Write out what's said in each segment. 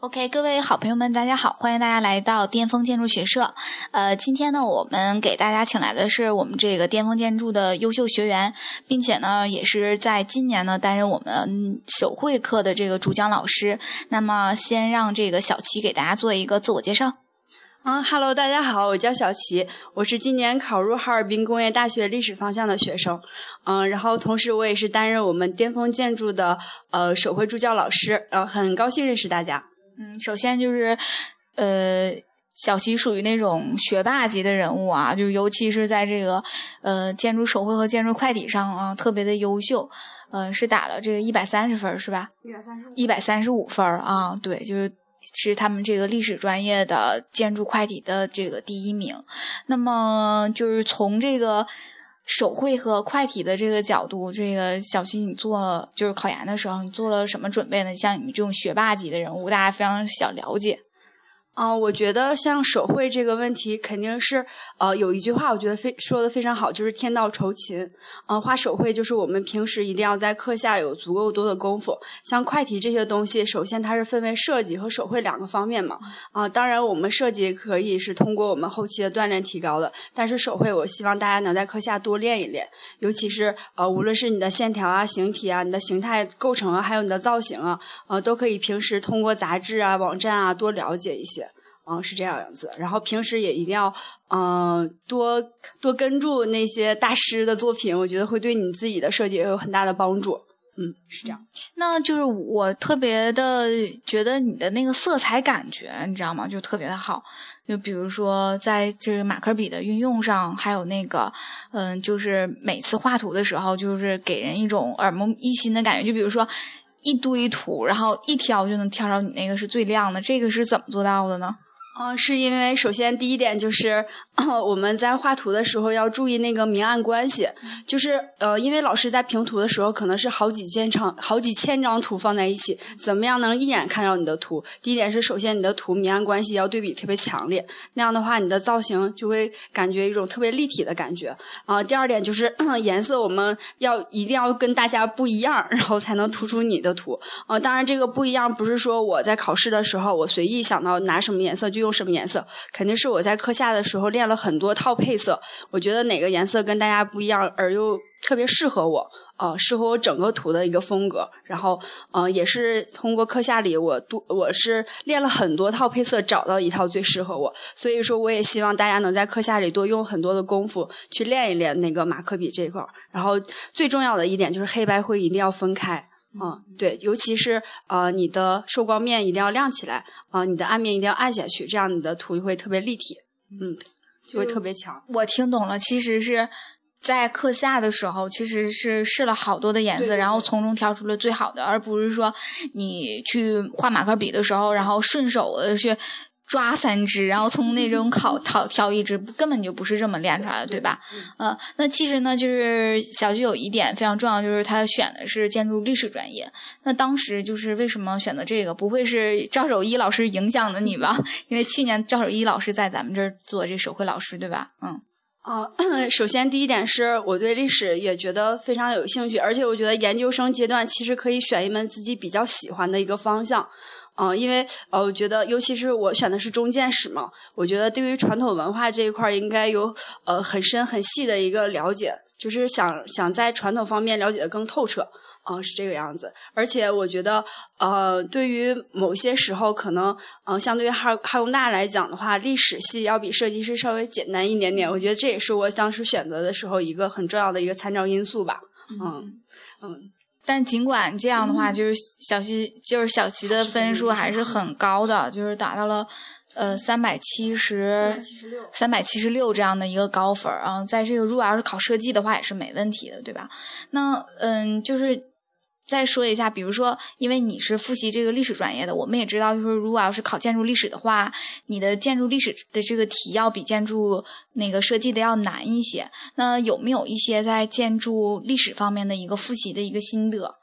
OK，各位好朋友们，大家好，欢迎大家来到巅峰建筑学社。呃，今天呢，我们给大家请来的是我们这个巅峰建筑的优秀学员，并且呢，也是在今年呢担任我们手绘课的这个主讲老师。那么，先让这个小齐给大家做一个自我介绍。嗯哈喽，大家好，我叫小齐，我是今年考入哈尔滨工业大学历史方向的学生。嗯，然后同时我也是担任我们巅峰建筑的呃手绘助教老师。呃，很高兴认识大家。嗯，首先就是，呃，小齐属于那种学霸级的人物啊，就尤其是在这个呃建筑手绘和建筑快体上啊，特别的优秀。嗯，是打了这个一百三十分是吧？一百三十五。一百三十五分啊，对，就是是他们这个历史专业的建筑快体的这个第一名。那么就是从这个。手绘和快题的这个角度，这个小新，你做就是考研的时候，你做了什么准备呢？像你们这种学霸级的人物，大家非常想了解。啊，我觉得像手绘这个问题，肯定是呃有一句话，我觉得非说的非常好，就是天道酬勤。呃，画手绘就是我们平时一定要在课下有足够多的功夫。像快题这些东西，首先它是分为设计和手绘两个方面嘛。啊，当然我们设计可以是通过我们后期的锻炼提高的，但是手绘我希望大家能在课下多练一练，尤其是呃无论是你的线条啊、形体啊、你的形态构成啊，还有你的造型啊，呃都可以平时通过杂志啊、网站啊多了解一些。嗯，是这样子。然后平时也一定要，嗯，多多跟住那些大师的作品，我觉得会对你自己的设计也有很大的帮助。嗯，是这样。那就是我特别的觉得你的那个色彩感觉，你知道吗？就特别的好。就比如说在这个马克笔的运用上，还有那个，嗯，就是每次画图的时候，就是给人一种耳目一新的感觉。就比如说一堆图，然后一挑就能挑着你那个是最亮的，这个是怎么做到的呢？嗯，是因为首先第一点就是。我们在画图的时候要注意那个明暗关系，就是呃，因为老师在评图的时候可能是好几千张、好几千张图放在一起，怎么样能一眼看到你的图？第一点是，首先你的图明暗关系要对比特别强烈，那样的话你的造型就会感觉一种特别立体的感觉啊。第二点就是 颜色，我们要一定要跟大家不一样，然后才能突出你的图啊。当然，这个不一样不是说我在考试的时候我随意想到拿什么颜色就用用什么颜色，肯定是我在课下的时候练。了很多套配色，我觉得哪个颜色跟大家不一样，而又特别适合我，呃，适合我整个图的一个风格。然后，呃，也是通过课下里，我多我是练了很多套配色，找到一套最适合我。所以说，我也希望大家能在课下里多用很多的功夫去练一练那个马克笔这块儿。然后，最重要的一点就是黑白灰一定要分开。嗯，对，尤其是呃，你的受光面一定要亮起来，啊，你的暗面一定要暗下去，这样你的图会特别立体。嗯。就会特别强。我听懂了，其实是在课下的时候，其实是试了好多的颜色，然后从中挑出了最好的，而不是说你去画马克笔的时候，然后顺手的去。抓三只，然后从那种 考挑挑一只，根本就不是这么练出来的，对吧？嗯，那其实呢，就是小菊有一点非常重要，就是他选的是建筑历史专业。那当时就是为什么选择这个？不会是赵守一老师影响的你吧？因为去年赵守一老师在咱们这儿做这手绘老师，对吧？嗯。啊，首先第一点是我对历史也觉得非常有兴趣，而且我觉得研究生阶段其实可以选一门自己比较喜欢的一个方向。嗯，因为呃，我觉得，尤其是我选的是中建史嘛，我觉得对于传统文化这一块应该有呃很深很细的一个了解，就是想想在传统方面了解的更透彻，嗯，是这个样子。而且我觉得，呃，对于某些时候可能，嗯，相对于哈哈工大来讲的话，历史系要比设计师稍微简单一点点。我觉得这也是我当时选择的时候一个很重要的一个参照因素吧。嗯嗯。但尽管这样的话，就是小齐就是小齐的分数还是很高的，就是达到了呃三百七十三百七十六这样的一个高分啊。在这个如果要是考设计的话，也是没问题的，对吧？那嗯，就是。再说一下，比如说，因为你是复习这个历史专业的，我们也知道，就是如果要是考建筑历史的话，你的建筑历史的这个题要比建筑那个设计的要难一些。那有没有一些在建筑历史方面的一个复习的一个心得？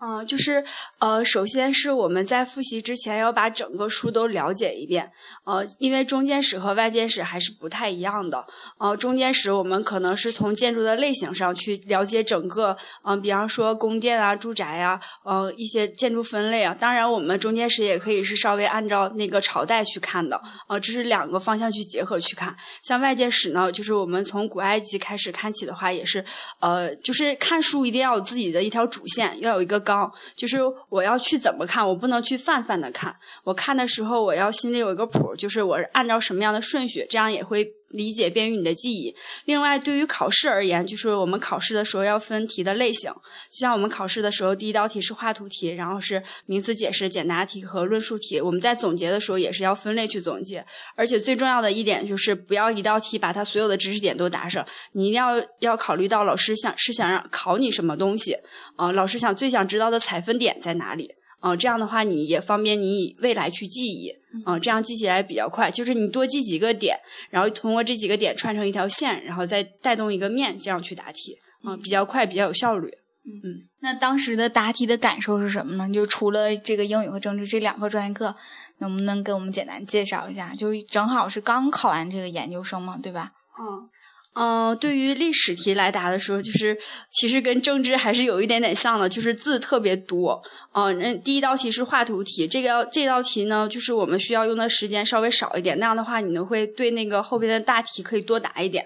嗯，就是呃，首先是我们在复习之前要把整个书都了解一遍，呃，因为中间史和外建史还是不太一样的。呃，中间史我们可能是从建筑的类型上去了解整个，嗯，比方说宫殿啊、住宅呀，呃，一些建筑分类啊。当然，我们中间史也可以是稍微按照那个朝代去看的，呃，这是两个方向去结合去看。像外界史呢，就是我们从古埃及开始看起的话，也是，呃，就是看书一定要有自己的一条主线，要有一个高。就是我要去怎么看，我不能去泛泛的看。我看的时候，我要心里有一个谱，就是我按照什么样的顺序，这样也会。理解便于你的记忆。另外，对于考试而言，就是我们考试的时候要分题的类型。就像我们考试的时候，第一道题是画图题，然后是名词解释、简答题和论述题。我们在总结的时候也是要分类去总结。而且最重要的一点就是，不要一道题把它所有的知识点都答上。你一定要要考虑到老师想是想让考你什么东西啊？老师想最想知道的采分点在哪里？啊，这样的话你也方便你以未来去记忆，啊，这样记起来比较快。就是你多记几个点，然后通过这几个点串成一条线，然后再带动一个面，这样去答题，啊，比较快，比较有效率。嗯，那当时的答题的感受是什么呢？就除了这个英语和政治这两科专业课，能不能给我们简单介绍一下？就正好是刚考完这个研究生嘛，对吧？嗯。嗯，对于历史题来答的时候，就是其实跟政治还是有一点点像的，就是字特别多。嗯，那第一道题是画图题，这个这道题呢，就是我们需要用的时间稍微少一点，那样的话，你呢会对那个后边的大题可以多答一点。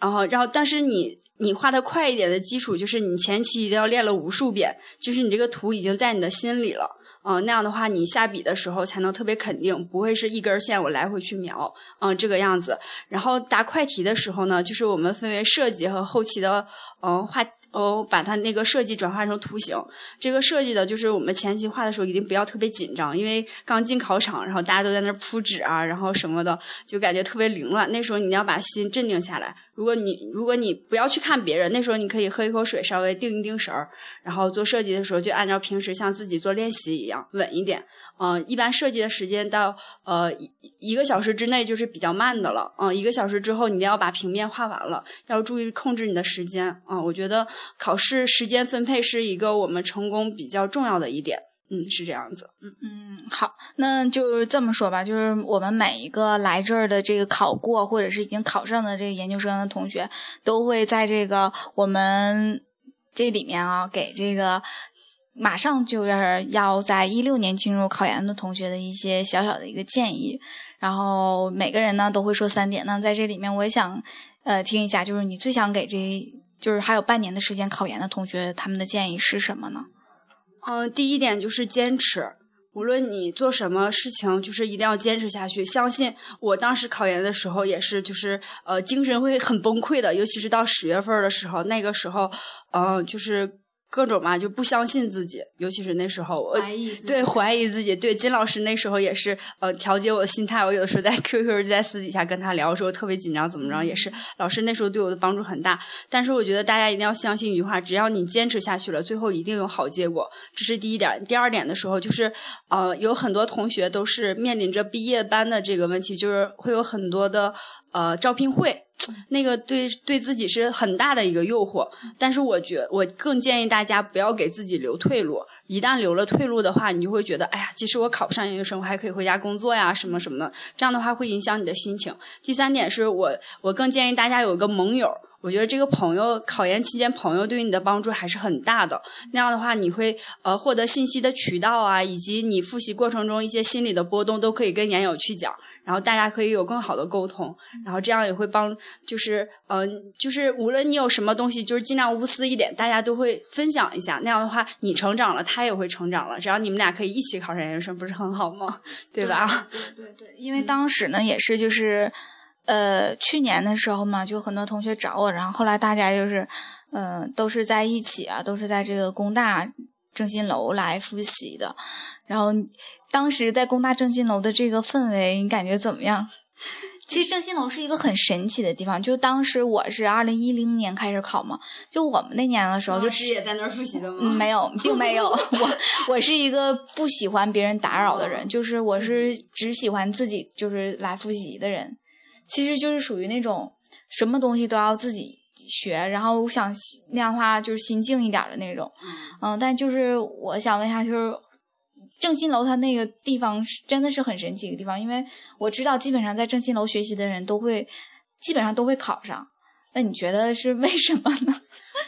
然后，然后，但是你你画的快一点的基础，就是你前期一定要练了无数遍，就是你这个图已经在你的心里了。嗯，那样的话，你下笔的时候才能特别肯定，不会是一根线我来回去描，嗯，这个样子。然后答快题的时候呢，就是我们分为设计和后期的，嗯，画。哦，把它那个设计转化成图形。这个设计的，就是我们前期画的时候，一定不要特别紧张，因为刚进考场，然后大家都在那铺纸啊，然后什么的，就感觉特别凌乱。那时候你要把心镇定下来。如果你如果你不要去看别人，那时候你可以喝一口水，稍微定一定神儿。然后做设计的时候，就按照平时像自己做练习一样，稳一点。嗯，一般设计的时间到呃一一个小时之内就是比较慢的了。嗯，一个小时之后，你一定要把平面画完了，要注意控制你的时间。嗯，我觉得。考试时间分配是一个我们成功比较重要的一点，嗯，是这样子，嗯嗯，好，那就这么说吧，就是我们每一个来这儿的这个考过或者是已经考上的这个研究生的同学，都会在这个我们这里面啊，给这个马上就是要在一六年进入考研的同学的一些小小的一个建议，然后每个人呢都会说三点，那在这里面我也想呃听一下，就是你最想给这。就是还有半年的时间考研的同学，他们的建议是什么呢？嗯，第一点就是坚持，无论你做什么事情，就是一定要坚持下去。相信我当时考研的时候也是，就是呃，精神会很崩溃的，尤其是到十月份的时候，那个时候，嗯，就是。各种嘛，就不相信自己，尤其是那时候，怀疑对怀疑自己。对金老师那时候也是，呃，调节我的心态。我有的时候在 QQ 就在私底下跟他聊，说特别紧张，怎么着也是。老师那时候对我的帮助很大。但是我觉得大家一定要相信一句话：只要你坚持下去了，最后一定有好结果。这是第一点。第二点的时候，就是呃，有很多同学都是面临着毕业班的这个问题，就是会有很多的呃招聘会。那个对对自己是很大的一个诱惑，但是我觉我更建议大家不要给自己留退路。一旦留了退路的话，你就会觉得，哎呀，即使我考不上研究生，我还可以回家工作呀，什么什么的。这样的话会影响你的心情。第三点是我我更建议大家有一个盟友。我觉得这个朋友考研期间朋友对于你的帮助还是很大的。那样的话，你会呃获得信息的渠道啊，以及你复习过程中一些心理的波动，都可以跟研友去讲。然后大家可以有更好的沟通，然后这样也会帮，就是嗯，就是无论你有什么东西，就是尽量无私一点，大家都会分享一下。那样的话，你成长了，他也会成长了。只要你们俩可以一起考上研究生，不是很好吗？对吧？对对对，因为当时呢，也是就是呃，去年的时候嘛，就很多同学找我，然后后来大家就是嗯，都是在一起啊，都是在这个工大正新楼来复习的，然后。当时在工大正新楼的这个氛围，你感觉怎么样？其实正新楼是一个很神奇的地方。就当时我是二零一零年开始考嘛，就我们那年的时候，就是也在那儿复习的吗？没有，并没有。我我是一个不喜欢别人打扰的人，就是我是只喜欢自己就是来复习的人。其实就是属于那种什么东西都要自己学，然后我想那样的话就是心静一点的那种，嗯，但就是我想问一下，就是正新楼它那个地方是真的是很神奇一个地方，因为我知道基本上在正新楼学习的人都会基本上都会考上，那你觉得是为什么呢？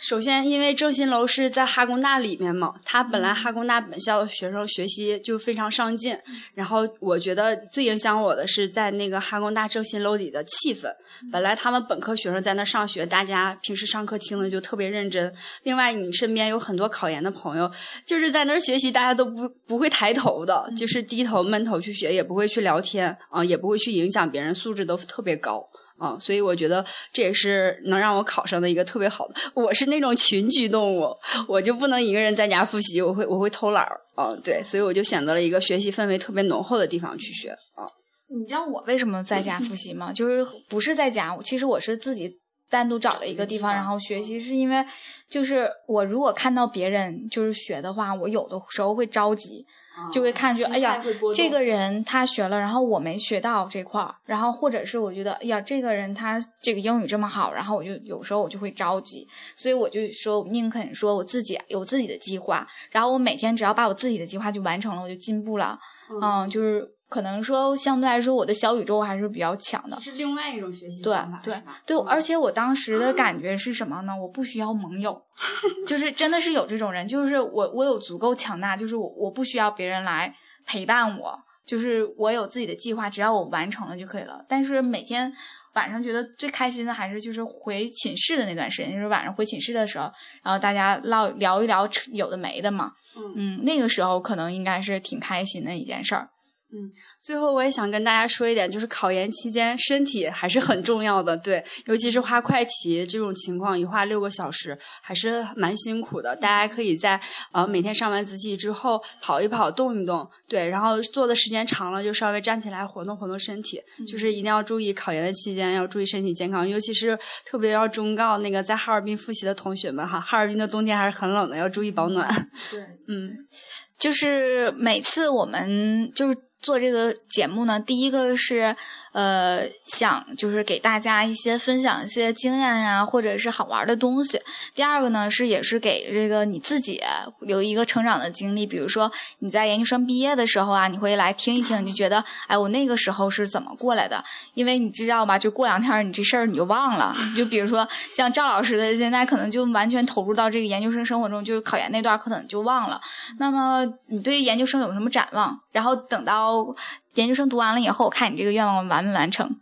首先，因为正新楼是在哈工大里面嘛，他本来哈工大本校的学生学习就非常上进。然后，我觉得最影响我的是在那个哈工大正新楼里的气氛。本来他们本科学生在那上学，大家平时上课听的就特别认真。另外，你身边有很多考研的朋友，就是在那儿学习，大家都不不会抬头的，就是低头闷头去学，也不会去聊天啊，也不会去影响别人，素质都特别高。啊，所以我觉得这也是能让我考上的一个特别好的。我是那种群居动物，我就不能一个人在家复习，我会我会偷懒儿。啊，对，所以我就选择了一个学习氛围特别浓厚的地方去学。啊，你知道我为什么在家复习吗？就是不是在家，其实我是自己单独找了一个地方，然后学习，是因为就是我如果看到别人就是学的话，我有的时候会着急。就会看，就哎呀，这个人他学了，然后我没学到这块儿，然后或者是我觉得，哎呀，这个人他这个英语这么好，然后我就有时候我就会着急，所以我就说宁肯说我自己有自己的计划，然后我每天只要把我自己的计划就完成了，我就进步了，嗯，就是。可能说相对来说，我的小宇宙还是比较强的。是另外一种学习方法，对对对，而且我当时的感 觉是什么呢？我不需要盟友，就是真的是有这种人，就是我我有足够强大，就是我我不需要别人来陪伴我，就是我有自己的计划，只要我完成了就可以了。但是每天晚上觉得最开心的还是就是回寝室的那段时间，就是晚上回寝室的时候，然后大家唠聊一聊有的没的嘛，嗯，那个时候可能应该是挺开心的一件事儿。嗯，最后我也想跟大家说一点，就是考研期间身体还是很重要的，对，尤其是画快题这种情况，一画六个小时还是蛮辛苦的。大家可以在呃每天上完自习之后跑一跑，动一动，对，然后做的时间长了就稍微站起来活动活动身体，就是一定要注意考研的期间要注意身体健康，尤其是特别要忠告那个在哈尔滨复习的同学们哈，哈尔滨的冬天还是很冷的，要注意保暖。对，嗯，就是每次我们就是。做这个节目呢，第一个是，呃，想就是给大家一些分享一些经验呀，或者是好玩的东西。第二个呢，是也是给这个你自己留一个成长的经历。比如说你在研究生毕业的时候啊，你会来听一听，你就觉得，哎，我那个时候是怎么过来的？因为你知道吧，就过两天你这事儿你就忘了。就比如说像赵老师的，现在可能就完全投入到这个研究生生活中，就是考研那段可能就忘了。那么你对研究生有什么展望？然后等到研究生读完了以后，看你这个愿望完没完成。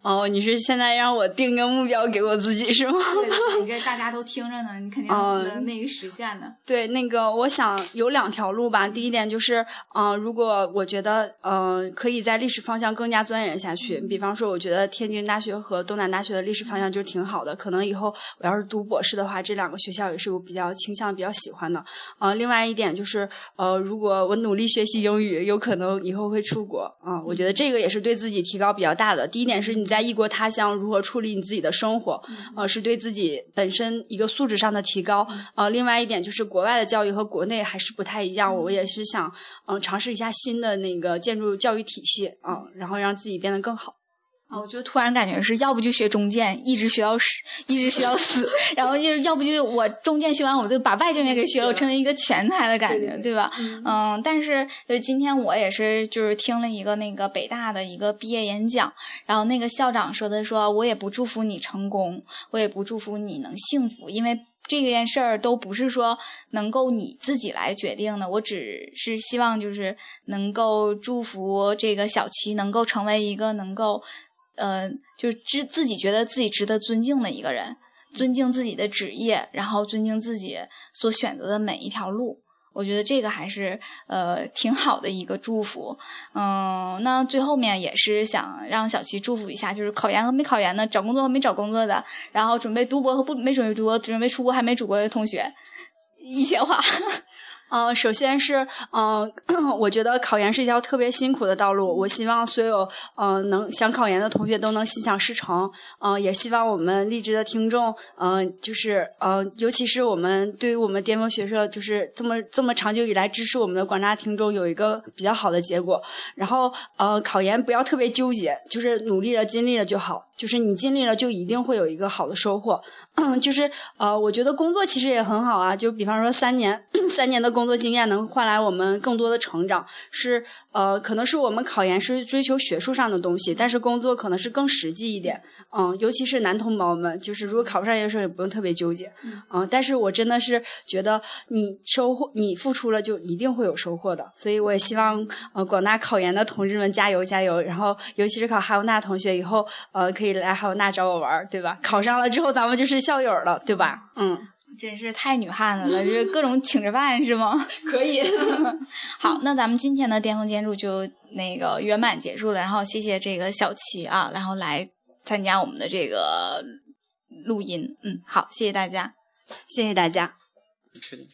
哦，你是现在让我定个目标给我自己是吗？对，你这 大家都听着呢，你肯定能那个实现的。对，那个我想有两条路吧。第一点就是，嗯，如果我觉得，嗯，可以在历史方向更加钻研下去。比方说，我觉得天津大学和东南大学的历史方向就挺好的。可能以后我要是读博士的话，这两个学校也是我比较倾向、比较喜欢的。呃，另外一点就是，呃，如果我努力学习英语，有可能以后会出国。啊，我觉得这个也是对自己提高比较大的。第一点是你。在异国他乡如何处理你自己的生活，呃，是对自己本身一个素质上的提高。呃，另外一点就是国外的教育和国内还是不太一样。我也是想，嗯，尝试一下新的那个建筑教育体系啊，然后让自己变得更好。啊，我就突然感觉是要不就学中建，一直学到死，一直学到死，然后就要不就我中建学完，我就把外建也给学了，我成为一个全才的感觉，对吧？嗯，但是就是今天我也是就是听了一个那个北大的一个毕业演讲，然后那个校长说的，说我也不祝福你成功，我也不祝福你能幸福，因为这件事儿都不是说能够你自己来决定的，我只是希望就是能够祝福这个小七能够成为一个能够。呃，就是知自己觉得自己值得尊敬的一个人，尊敬自己的职业，然后尊敬自己所选择的每一条路。我觉得这个还是呃挺好的一个祝福。嗯，那最后面也是想让小齐祝福一下，就是考研和没考研的，找工作和没找工作的，然后准备读博和不没准备读博，准备出国还没出国的同学，一些话。嗯，首先是嗯，我觉得考研是一条特别辛苦的道路。我希望所有嗯能想考研的同学都能心想事成。嗯，也希望我们励志的听众，嗯，就是嗯，尤其是我们对于我们巅峰学社，就是这么这么长久以来支持我们的广大听众，有一个比较好的结果。然后呃，考研不要特别纠结，就是努力了、尽力了就好。就是你尽力了，就一定会有一个好的收获。就是呃，我觉得工作其实也很好啊。就比方说三年，三年的工作经验能换来我们更多的成长。是呃，可能是我们考研是追求学术上的东西，但是工作可能是更实际一点。嗯，尤其是男同胞们，就是如果考不上研究生，也不用特别纠结。嗯，但是我真的是觉得你收获，你付出了就一定会有收获的。所以我也希望呃广大考研的同志们加油加油。然后尤其是考哈工大同学，以后呃可以。来哈工大找我玩对吧？考上了之后，咱们就是校友了，对吧？嗯，真是太女汉子了，就是各种 请着饭是吗？可以。好，那咱们今天的巅峰建筑就那个圆满结束了。然后谢谢这个小齐啊，然后来参加我们的这个录音。嗯，好，谢谢大家，谢谢大家。确定。